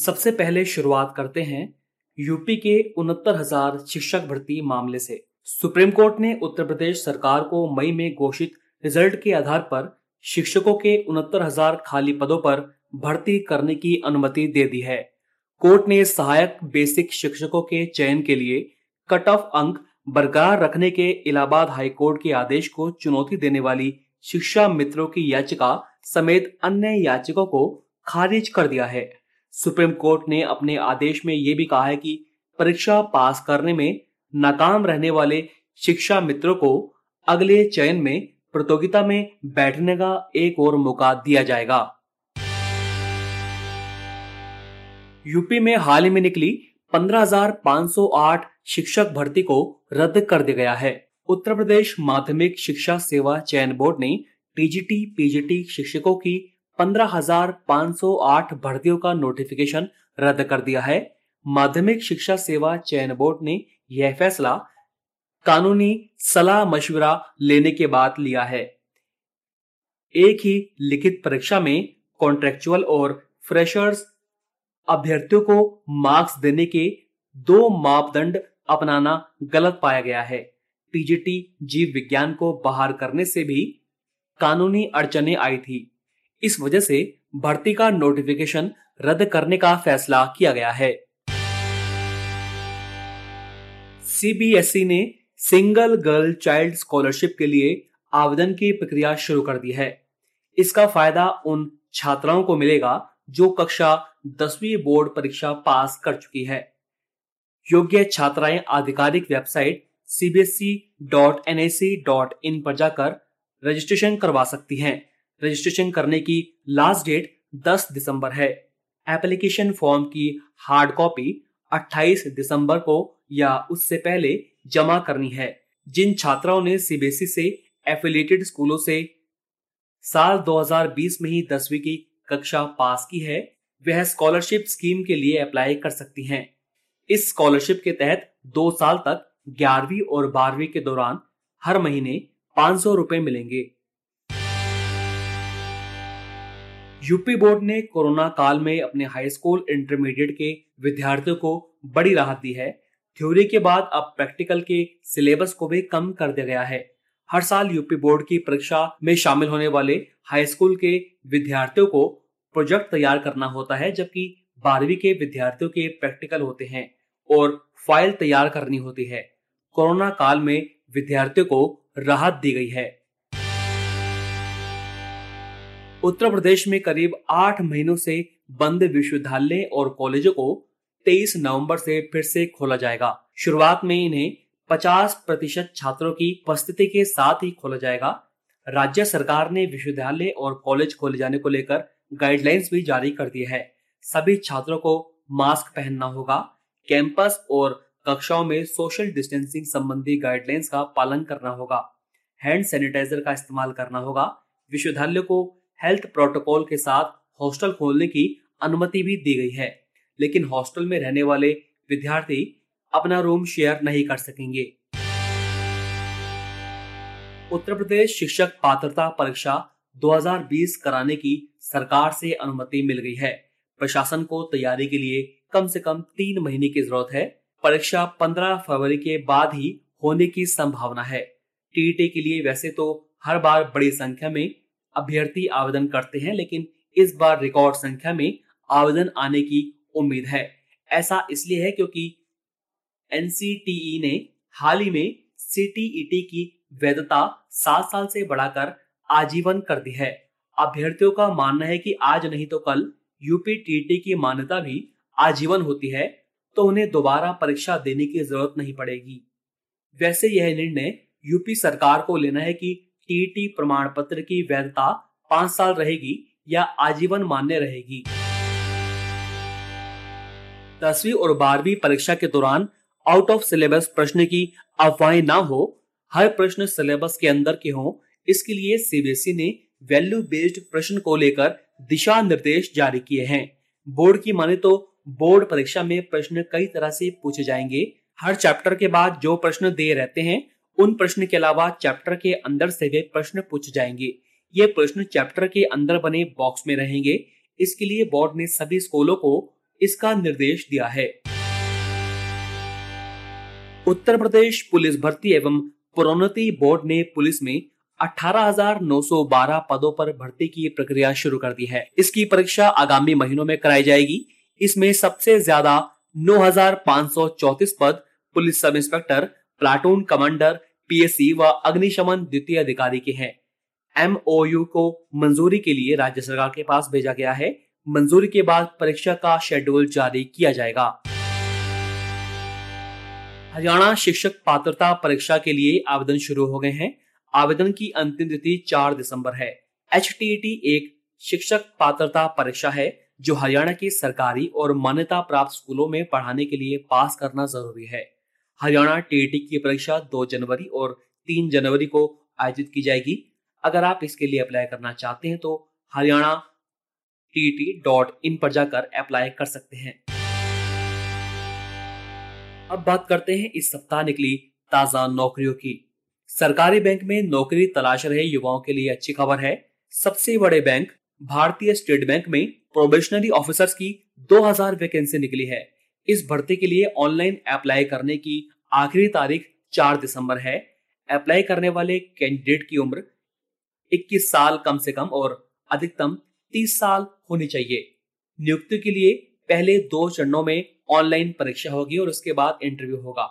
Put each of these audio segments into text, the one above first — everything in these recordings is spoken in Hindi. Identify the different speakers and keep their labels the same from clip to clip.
Speaker 1: सबसे पहले शुरुआत करते हैं यूपी के उनहत्तर हज़ार शिक्षक भर्ती मामले से। सुप्रीम कोर्ट ने उत्तर प्रदेश सरकार को मई में घोषित रिज़ल्ट के आधार पर शिक्षकों के उनहत्तर हज़ार खाली पदों पर भर्ती करने की अनुमति दे दी है। कोर्ट ने सहायक बेसिक शिक्षकों के चयन के लिए कट ऑफ़ अंक बरकरार रखने के इलाहाबाद हाईकोर्ट के आदेश को चुनौती देने वाली शिक्षा मित्रों की याचिका समेत अन्य याचिकाओं को खारिज कर दिया है। सुप्रीम कोर्ट ने अपने आदेश में ये भी कहा है कि परीक्षा पास करने में नाकाम रहने वाले शिक्षा मित्रों को अगले चयन में प्रतियोगिता में बैठने का एक और मौका दिया जाएगा। यूपी में हाल ही में निकली 15,508 शिक्षक भर्ती को रद्द कर दिया गया है। उत्तर प्रदेश माध्यमिक शिक्षा सेवा चयन बोर्ड ने टीजीटी पीजीटी शिक्षकों की 15,508 भर्तियों का नोटिफिकेशन रद्द कर दिया है। माध्यमिक शिक्षा सेवा चयन बोर्ड ने यह फैसला कानूनी सलाह मशवरा लेने के बाद लिया है। एक ही लिखित परीक्षा में कॉन्ट्रेक्चुअल और फ्रेशर्स अभ्यर्थियों को मार्क्स देने के दो मापदंड अपनाना गलत पाया गया है। टीजीटी जीव विज्ञान को बाहर करने से भी कानूनी अड़चने आई थी। इस वजह से भर्ती का नोटिफिकेशन रद्द करने का फैसला किया गया है। सीबीएसई ने सिंगल गर्ल चाइल्ड स्कॉलरशिप के लिए आवेदन की प्रक्रिया शुरू कर दी है। इसका फ़ायदा उन छात्राओं को मिलेगा जो कक्षा दसवीं बोर्ड परीक्षा पास कर चुकी है। योग्य छात्राएँ आधिकारिक वेबसाइट cbsc.nic.in पर जाकर रजिस्ट्रेशन करवा सकती हैं। रजिस्ट्रेशन करने की लास्ट डेट 10 दिसंबर है। एप्लीकेशन फॉर्म की हार्ड कॉपी 28 दिसंबर को या उससे पहले जमा करनी है। जिन छात्राओं ने सीबीएसई से एफिलिएटेड स्कूलों से साल 2020 में ही दसवीं की कक्षा पास की है, वह स्कॉलरशिप स्कीम के लिए अप्लाई कर सकती हैं। इस स्कॉलरशिप के तहत दो साल तक ग्यारहवीं और बारहवीं के दौरान हर महीने पाँच सौ मिलेंगे। यूपी बोर्ड ने कोरोना काल में अपने हाई स्कूल इंटरमीडिएट के विद्यार्थियों को बड़ी राहत दी है। थ्योरी के बाद अब प्रैक्टिकल के सिलेबस को भी कम कर दिया गया है। हर साल यूपी बोर्ड की परीक्षा में शामिल होने वाले हाई स्कूल के विद्यार्थियों को प्रोजेक्ट तैयार करना होता है, जबकि बारहवीं के विद्यार्थियों के प्रैक्टिकल होते हैं और फ़ाइल तैयार करनी होती है। कोरोना काल में विद्यार्थियों को राहत दी गई है। उत्तर प्रदेश में करीब आठ महीनों से बंद विश्वविद्यालय और कॉलेजों को 23 नवंबर से फिर से खोला जाएगा। शुरुआत में इन्हें 50 प्रतिशत छात्रों की उपस्थिति के साथ ही खोला जाएगा। राज्य सरकार ने विश्वविद्यालय और कॉलेज खोले जाने को लेकर गाइडलाइंस भी जारी कर दी है। सभी छात्रों को मास्क पहनना होगा। कैंपस और कक्षाओं में सोशल डिस्टेंसिंग संबंधी गाइडलाइंस का पालन करना होगा। हैंड सैनिटाइजर का इस्तेमाल करना होगा। विश्वविद्यालय को हेल्थ प्रोटोकॉल के साथ हॉस्टल खोलने की अनुमति भी दी गई है। लेकिन हॉस्टल में रहने वाले विद्यार्थी अपना रूम शेयर नहीं कर सकेंगे। उत्तर प्रदेश शिक्षक पात्रता परीक्षा 2020 कराने की सरकार से अनुमति मिल गई है। प्रशासन को तैयारी के लिए कम से कम तीन महीने की ज़रूरत है। परीक्षा 15 फरवरी के बाद ही होने की संभावना है। टीईटी के लिए वैसे तो हर बार बड़ी संख्या में अभ्यर्थी आवेदन करते हैं, लेकिन इस बार रिकॉर्ड संख्या में आवेदन आने की उम्मीद है। ऐसा इसलिए है क्योंकि एनसीटीई ने हाल ही में सीटीईटी की वैधता सात साल से बढ़ाकर आजीवन कर दी है। अभ्यर्थियों का मानना है कि आज नहीं तो कल यूपी टीटी की मान्यता भी आजीवन होती है तो उन्हें दोबारा परीक्षा देने की ज़रूरत नहीं पड़ेगी। वैसे यह निर्णय यूपी सरकार को लेना है कि टीटी प्रमाण पत्र की वैधता पाँच साल रहेगी या आजीवन मान्य रहेगी। दसवीं और बारहवीं परीक्षा के दौरान आउट ऑफ़ सिलेबस प्रश्न की अफवाहें ना हो, हर प्रश्न सिलेबस के अंदर के हो, इसके लिए सीबीएसई ने वैल्यू बेस्ड प्रश्न को लेकर दिशा निर्देश जारी किए हैं। बोर्ड की माने तो बोर्ड परीक्षा में प्रश्न कई तरह से पूछे जाएँगे। हर चैप्टर के बाद जो प्रश्न दे रहते हैं उन प्रश्न के अलावा चैप्टर के अंदर से भी प्रश्न पूछे जाएँगे। ये प्रश्न चैप्टर के अंदर बने बॉक्स में रहेंगे। इसके लिए बोर्ड ने सभी स्कूलों को इसका निर्देश दिया है। उत्तर प्रदेश पुलिस भर्ती एवं प्रोन्नति बोर्ड ने पुलिस में 18,912 पदों पर भर्ती की प्रक्रिया शुरू कर दी है। इसकी परीक्षा आगामी महीनों में कराई जाएगी। इसमें सबसे ज़्यादा 9,534 पद police sub inspector platoon commander PSC व अग्निशमन द्वितीय अधिकारी के हैं। एमओयू को मंजूरी के लिए राज्य सरकार के पास भेजा गया है। मंजूरी के बाद परीक्षा का शेड्यूल जारी किया जाएगा। हरियाणा शिक्षक पात्रता परीक्षा के लिए आवेदन शुरू हो गए हैं। आवेदन की अंतिम तिथि 4 दिसंबर है। एचटीटी एक शिक्षक पात्रता परीक्षा है, जो हरियाणा के सरकारी और मान्यता प्राप्त स्कूलों में पढ़ाने के लिए पास करना ज़रूरी है। हरियाणा टीईटी की परीक्षा 2 जनवरी और 3 जनवरी को आयोजित की जाएगी। अगर आप इसके लिए अप्लाई करना चाहते हैं तो हरियाणा टी डॉट इन पर जाकर अप्लाई कर सकते हैं। अब बात करते हैं इस सप्ताह निकली ताज़ा नौकरियों की। सरकारी बैंक में नौकरी तलाश रहे युवाओं के लिए अच्छी खबर है। सबसे बड़े बैंक भारतीय स्टेट बैंक में प्रोबेशनरी ऑफिसर्स की 2000 वैकेंसी निकली है। इस भर्ती के लिए ऑनलाइन अप्लाई करने की आखिरी तारीख 4 दिसंबर है। अप्लाई करने वाले कैंडिडेट की उम्र 21 साल कम से कम और अधिकतम 30 साल होनी चाहिए। नियुक्ति के लिए पहले दो चरणों में ऑनलाइन परीक्षा होगी और उसके बाद इंटरव्यू होगा।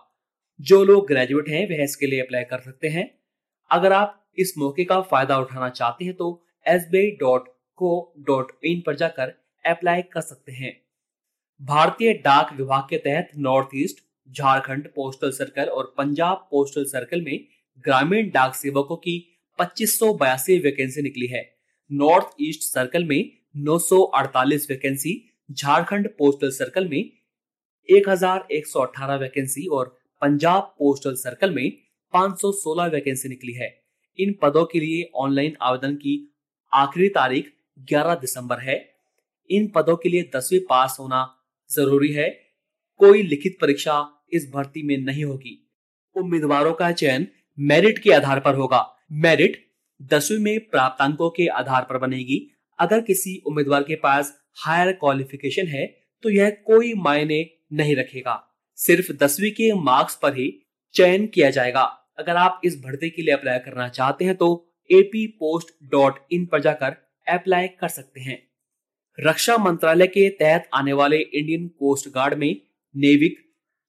Speaker 1: जो लोग ग्रेजुएट हैं, वह इसके लिए अप्लाई कर सकते हैं। अगर आप इस मौके का फ़ायदा उठाना चाहते हैं तो S B dot co dot in पर जाकर अप्लाई कर सकते हैं। भारतीय डाक विभाग के तहत north east, Jharkhand postal circle और पंजाब पोस्टल सर्कल में ग्रामीण डाक सेवकों की पच्चीस वैकेंसी निकली है। नॉर्थ ईस्ट सर्कल में 948 वैकेंसी, झारखंड पोस्टल सर्कल में 1118 वैकेंसी और पंजाब पोस्टल सर्कल में 516 वैकेंसी निकली है। इन पदों के लिए ऑनलाइन आवेदन की आखिरी तारीख 11 दिसंबर है। इन पदों के लिए दसवीं पास होना ज़रूरी है, कोई लिखित परीक्षा इस भर्ती में नहीं होगी। उम्मीदवारों का चयन मेरिट के आधार पर होगा। मेरिट दसवीं में प्राप्त अंकों के आधार पर बनेगी। अगर किसी उम्मीदवार के पास हायर क्वालिफिकेशन है तो यह कोई मायने नहीं रखेगा। सिर्फ़ दसवीं के मार्क्स पर ही चयन किया जाएगा। अगर आप इस भर्ती के लिए अप्लाई करना चाहते हैं तो एपी पोस्ट डॉट इन पर जाकर अप्लाई कर सकते हैं। रक्षा मंत्रालय के तहत आने वाले इंडियन कोस्ट गार्ड में नेविक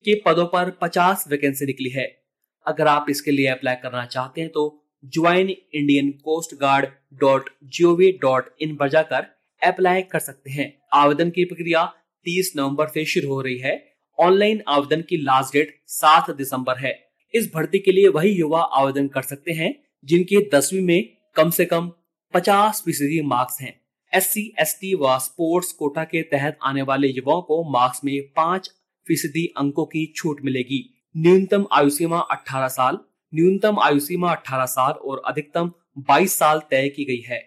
Speaker 1: के पदों पर 50 वैकेंसी निकली है। अगर आप इसके लिए अप्लाई करना चाहते हैं तो join Indian coast guard dot G O V dot in पर जाकर अप्लाई कर सकते हैं। आवेदन की प्रक्रिया 30 नवंबर से शुरू हो रही है। ऑनलाइन आवेदन की लास्ट डेट 7 दिसंबर है। इस भर्ती के लिए वही युवा आवेदन कर सकते हैं जिनके दसवीं में कम से कम 50 फ़ीसदी मार्क्स हैं। एस सी व स्पोर्ट्स कोटा के तहत आने वाले युवाओं को मार्क्स में पाँच फ़ीसदी अंकों की छूट मिलेगी। न्यूनतम आयु सीमा 18 साल न्यूनतम आयु सीमा 18 साल और अधिकतम 22 साल तय की गई है।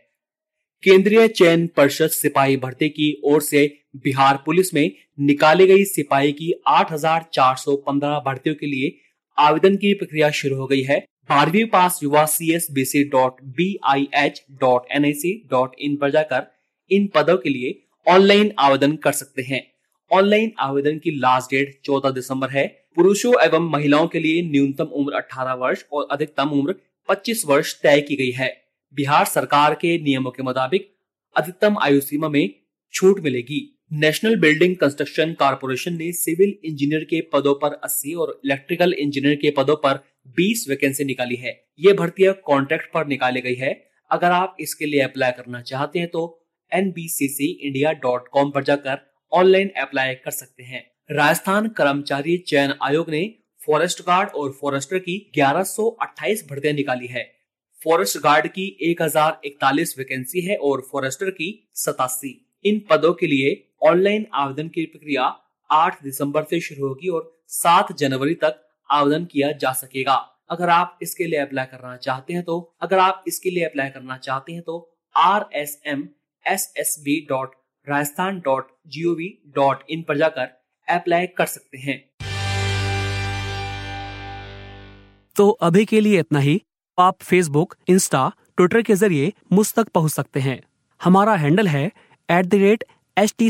Speaker 1: केंद्रीय चयन परिषद सिपाही भर्ती की ओर से बिहार पुलिस में निकाली गई सिपाही की 8,415 भर्तियों के लिए आवेदन की प्रक्रिया शुरू हो गई है। बारहवीं पास युवा C S B C dot B I H dot N I C dot in पर जाकर इन पदों के लिए ऑनलाइन आवेदन कर सकते हैं। ऑनलाइन आवेदन की लास्ट डेट 14 दिसंबर है। पुरुषों एवं महिलाओं के लिए न्यूनतम उम्र 18 वर्ष और अधिकतम उम्र 25 वर्ष तय की गई है। बिहार सरकार के नियमों के मुताबिक अधिकतम आयु सीमा में छूट मिलेगी। नेशनल बिल्डिंग कंस्ट्रक्शन कारपोरेशन ने सिविल इंजीनियर के पदों पर 80 और इलेक्ट्रिकल इंजीनियर के पदों पर 20 वैकेंसी निकाली है। ये भर्तियाँ कॉन्ट्रैक्ट पर निकाली गई है। अगर आप इसके लिए अप्लाई करना चाहते हैं तो एनबीसीसी इंडिया डॉट कॉम पर जाकर ऑनलाइन अप्लाई कर सकते हैं। राजस्थान कर्मचारी चयन आयोग ने फॉरेस्ट गार्ड और फॉरेस्टर की 1128 भर्तियाँ निकाली है। फॉरेस्ट गार्ड की एक हज़ार इकतालीस वैकेंसी है और फॉरेस्टर की सतासी। इन पदों के लिए ऑनलाइन आवेदन की प्रक्रिया 8 दिसंबर से शुरू होगी और 7 जनवरी तक आवेदन किया जा सकेगा। अगर आप इसके लिए अप्लाई करना चाहते हैं तो अगर आप इसके लिए अप्लाई करना चाहते हैं तो R S M S S B dot Rajasthan dot G O V dot in पर जाकर अप्लाई कर सकते हैं।
Speaker 2: तो अभी के लिए इतना ही। आप फेसबुक इंस्टा ट्विटर के ज़रिए मुझ तक पहुँच सकते हैं। हमारा हैंडल है at the rate H T